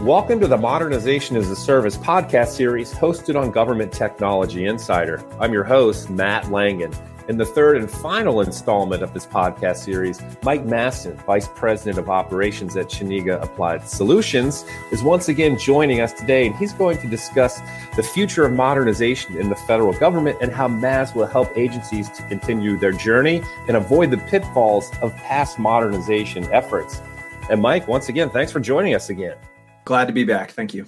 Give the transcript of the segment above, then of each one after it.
Welcome to the Modernization as a Service podcast series hosted on Government Technology Insider. I'm your host, Matt Langen. In the third and final installment of this podcast series, Mike Masten, Vice President of Operations at Chenega Applied Solutions, is once again joining us today, and he's going to discuss the future of modernization in the federal government and how MaaS will help agencies to continue their journey and avoid the pitfalls of past modernization efforts. And Mike, once again, thanks for joining us again. Glad to be back. Thank you.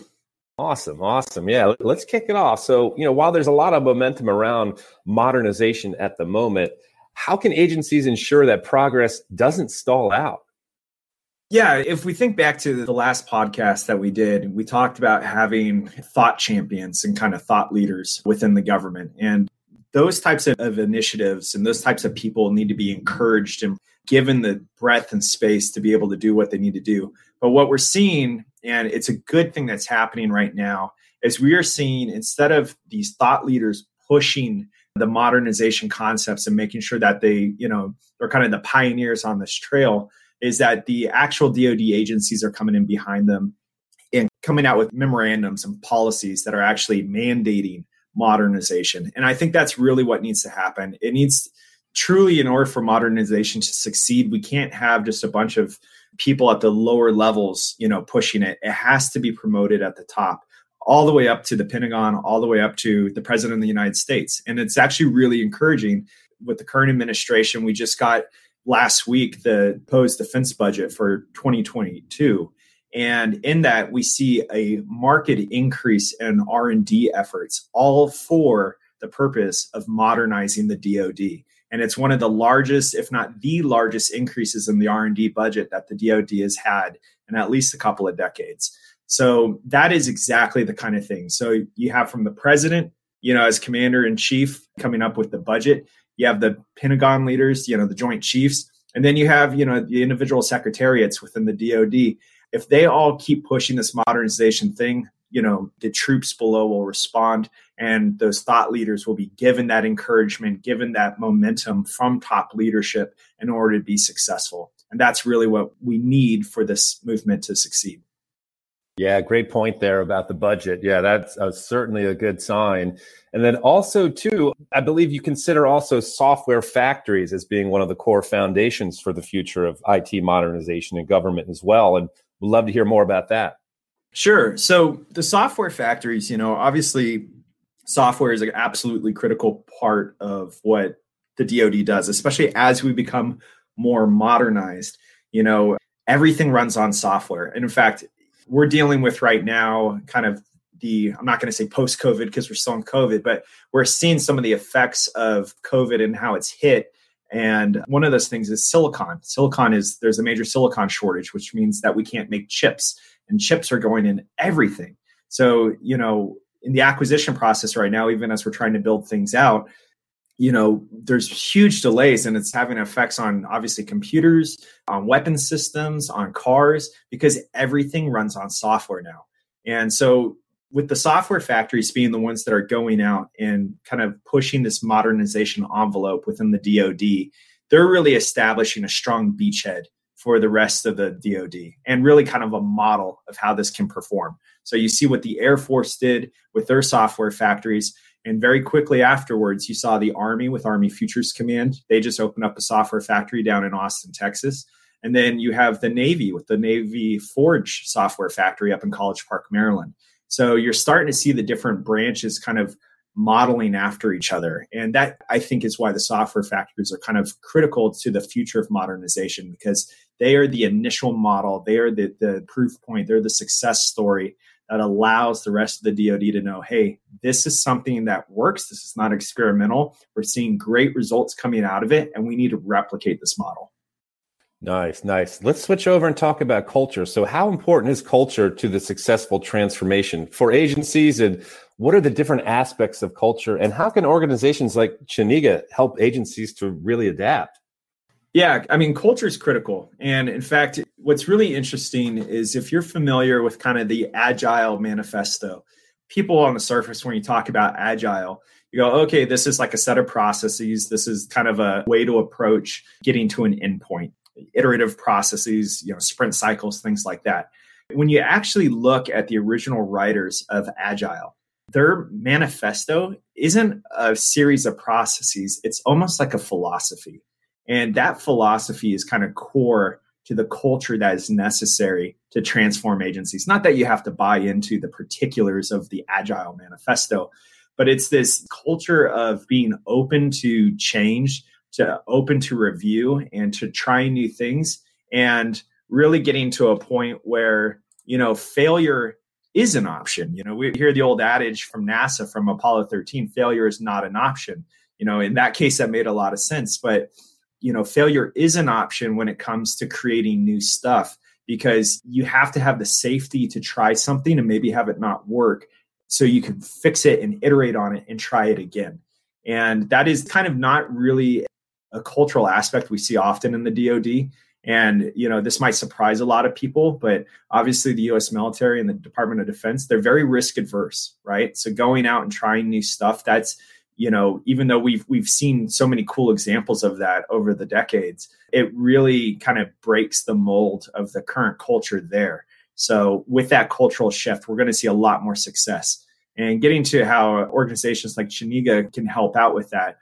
Awesome. Awesome. Yeah. Let's kick it off. So, you know, while there's a lot of momentum around modernization at the moment, how can agencies ensure that progress doesn't stall out? Yeah, if we think back to the last podcast that we did, we talked about having thought champions and kind of thought leaders within the government. And those types of, of, initiatives and those types of people need to be encouraged and given the breadth and space to be able to do what they need to do. But what we're seeing and it's a good thing that's happening right now is we are seeing instead of these thought leaders pushing the modernization concepts and making sure that they you know they're kind of the pioneers on this trail is that the actual dod agencies are coming in behind them and coming out with memorandums and policies that are actually mandating modernization. And i think that's really what needs to happen. It needs truly in order for modernization to succeed we can't have just a bunch of people at the lower levels, you know, pushing it. It has to be promoted at the top, all the way up to the Pentagon, all the way up to the President of the United States. And it's actually really encouraging with the current administration. We just got last week the proposed defense budget for 2022 and in that we see a market increase in r&d efforts all for the purpose of modernizing the dod and it's one of the largest if not the largest increases in the r&d budget that the dod has had in at least a couple of decades. So that is exactly the kind of thing. So you have from the president you know as commander in chief coming up with the budget you have the pentagon leaders you know the joint chiefs and then you have you know the individual secretariats within the dod if they all keep pushing this modernization thing you know the troops below will respond and those thought leaders will be given that encouragement given that momentum from top leadership in order to be successful. And that's really what we need for this movement to succeed. Yeah great point there about the budget. Yeah that's uh, certainly a good sign. And then also too i believe you consider also software factories as being one of the core foundations for the future of it modernization in government as well and we'd love to hear more about that Sure. So the software factories, you know, obviously software is an absolutely critical part of what the DoD does, especially as we become more modernized. You know, everything runs on software. And in fact, we're dealing with right now kind of the I'm not going to say post COVID because we're still in COVID, but we're seeing some of the effects of COVID and how it's hit. And one of those things is silicon. Silicon is there's a major silicon shortage, which means that we can't make chips and chips are going in everything. So, you know, in the acquisition process right now, even as we're trying to build things out, you know, there's huge delays and it's having effects on obviously computers, on weapon systems, on cars, because everything runs on software now. And so, with the software factories being the ones that are going out and kind of pushing this modernization envelope within the DoD, they're really establishing a strong beachhead for the rest of the DoD and really kind of a model of how this can perform. So you see what the Air Force did with their software factories. And very quickly afterwards, you saw the Army with Army Futures Command. They just opened up a software factory down in Austin, Texas. And then you have the Navy with the Navy Forge software factory up in College Park, Maryland. So you're starting to see the different branches kind of modeling after each other. And that I think is why the software factories are kind of critical to the future of modernization because they are the initial model, they are the, the proof point, they're the success story that allows the rest of the DoD to know, hey, this is something that works. This is not experimental. We're seeing great results coming out of it, and we need to replicate this model. Nice, nice. Let's switch over and talk about culture. So, how important is culture to the successful transformation for agencies, and what are the different aspects of culture, and how can organizations like Chenega help agencies to really adapt? Yeah, I mean, culture is critical. And in fact, what's really interesting is if you're familiar with kind of the Agile manifesto, people on the surface, when you talk about Agile, you go, okay, this is like a set of processes. This is kind of a way to approach getting to an endpoint iterative processes, you know, sprint cycles, things like that. When you actually look at the original writers of Agile, their manifesto isn't a series of processes, it's almost like a philosophy. And that philosophy is kind of core to the culture that is necessary to transform agencies. Not that you have to buy into the particulars of the Agile manifesto, but it's this culture of being open to change, to open to review, and to trying new things, and really getting to a point where, you know, failure is an option. You know, we hear the old adage from NASA from Apollo 13 failure is not an option. You know, in that case, that made a lot of sense. But, you know, failure is an option when it comes to creating new stuff because you have to have the safety to try something and maybe have it not work so you can fix it and iterate on it and try it again. And that is kind of not really a cultural aspect we see often in the DoD. And you know, this might surprise a lot of people, but obviously the US military and the Department of Defense, they're very risk adverse, right? So going out and trying new stuff, that's you know, even though we've we've seen so many cool examples of that over the decades, it really kind of breaks the mold of the current culture there. So with that cultural shift, we're going to see a lot more success. And getting to how organizations like Chenega can help out with that,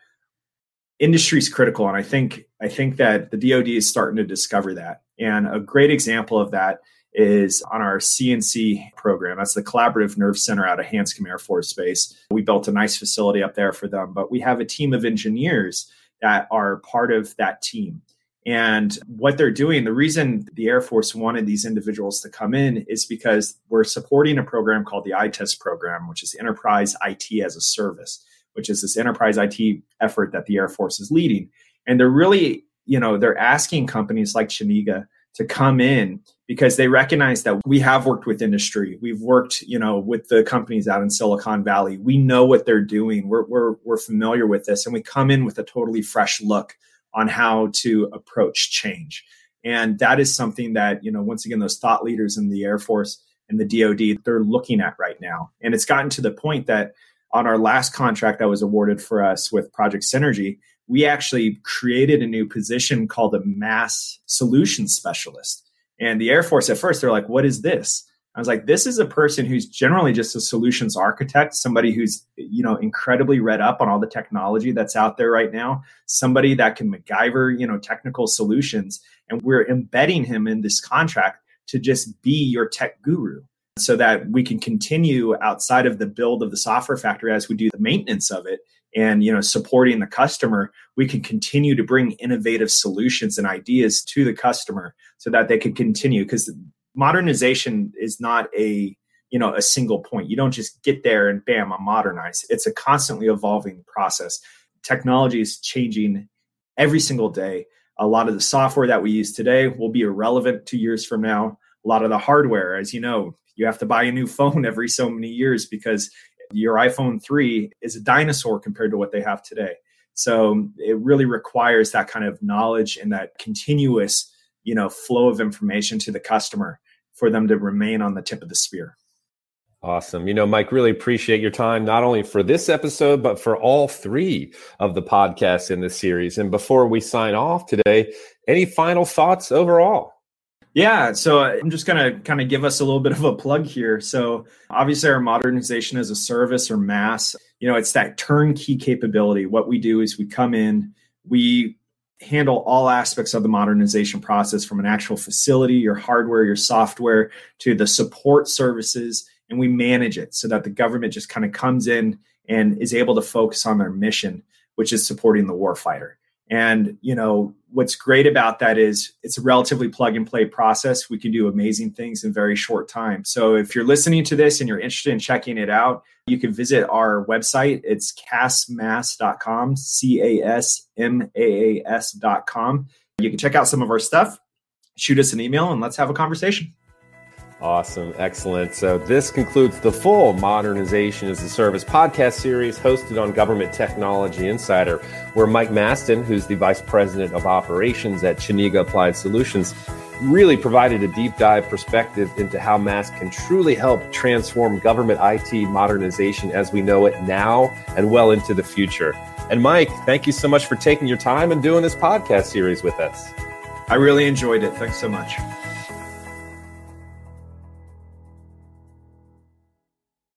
industry is critical. And I think I think that the DoD is starting to discover that. And a great example of that is on our CNC program. That's the Collaborative Nerve Center out of Hanscom Air Force Base. We built a nice facility up there for them, but we have a team of engineers that are part of that team. And what they're doing, the reason the Air Force wanted these individuals to come in is because we're supporting a program called the ITES program, which is Enterprise IT as a Service, which is this enterprise IT effort that the Air Force is leading. And they're really, you know, they're asking companies like Chenega to come in because they recognize that we have worked with industry. We've worked, you know, with the companies out in Silicon Valley. We know what they're doing. We're, we're, we're familiar with this and we come in with a totally fresh look on how to approach change. And that is something that, you know, once again, those thought leaders in the Air Force and the DoD, they're looking at right now. And it's gotten to the point that on our last contract that was awarded for us with Project Synergy, we actually created a new position called a MaaS solution specialist. And the Air Force at first, they're like, what is this? I was like, this is a person who's generally just a solutions architect, somebody who's, you know, incredibly read up on all the technology that's out there right now, somebody that can MacGyver, you know, technical solutions. And we're embedding him in this contract to just be your tech guru so that we can continue outside of the build of the software factory as we do the maintenance of it and you know supporting the customer we can continue to bring innovative solutions and ideas to the customer so that they can continue. Because modernization is not a you know a single point. You don't just get there and bam i'm modernized. It's a constantly evolving process. Technology is changing every single day. A lot of the software that we use today will be irrelevant two years from now. A lot of the hardware as you know you have to buy a new phone every so many years because your iphone 3 is a dinosaur compared to what they have today so um, it really requires that kind of knowledge and that continuous you know flow of information to the customer for them to remain on the tip of the spear. Awesome. You know, Mike, really appreciate your time, not only for this episode, but for all three of the podcasts in this series. And before we sign off today, any final thoughts overall? Yeah, so uh, I'm just going to kind of give us a little bit of a plug here. So, obviously, our modernization as a service or MaaS, you know, it's that turnkey capability. What we do is we come in, we handle all aspects of the modernization process from an actual facility, your hardware, your software, to the support services, and we manage it so that the government just kind of comes in and is able to focus on their mission, which is supporting the warfighter. And you know what's great about that is it's a relatively plug and play process. We can do amazing things in very short time. So if you're listening to this and you're interested in checking it out, you can visit our website. It's casmaas.com, C A S M A A S.com. You can check out some of our stuff, shoot us an email, and let's have a conversation. Awesome. Excellent. So, this concludes the full Modernization as a Service podcast series hosted on Government Technology Insider, where Mike Masten, who's the Vice President of Operations at Chenega Applied Solutions, really provided a deep dive perspective into how MaaS can truly help transform government IT modernization as we know it now and well into the future. And Mike, thank you so much for taking your time and doing this podcast series with us. I really enjoyed it. Thanks so much.